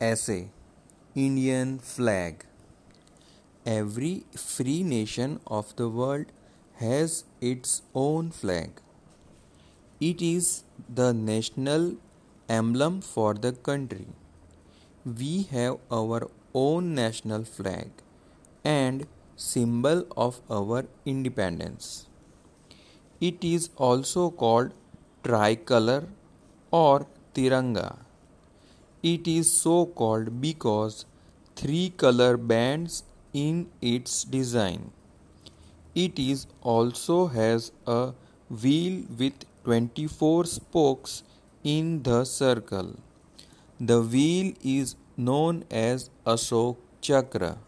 Essay Indian Flag Every free nation of the world has its own flag. It is the national emblem for the country. We have our own national flag and symbol of our independence. It is also called tricolor or tiranga. It is so called because three color bands in its design. It is also has a wheel with 24 spokes in the circle. The wheel is known as Ashok Chakra.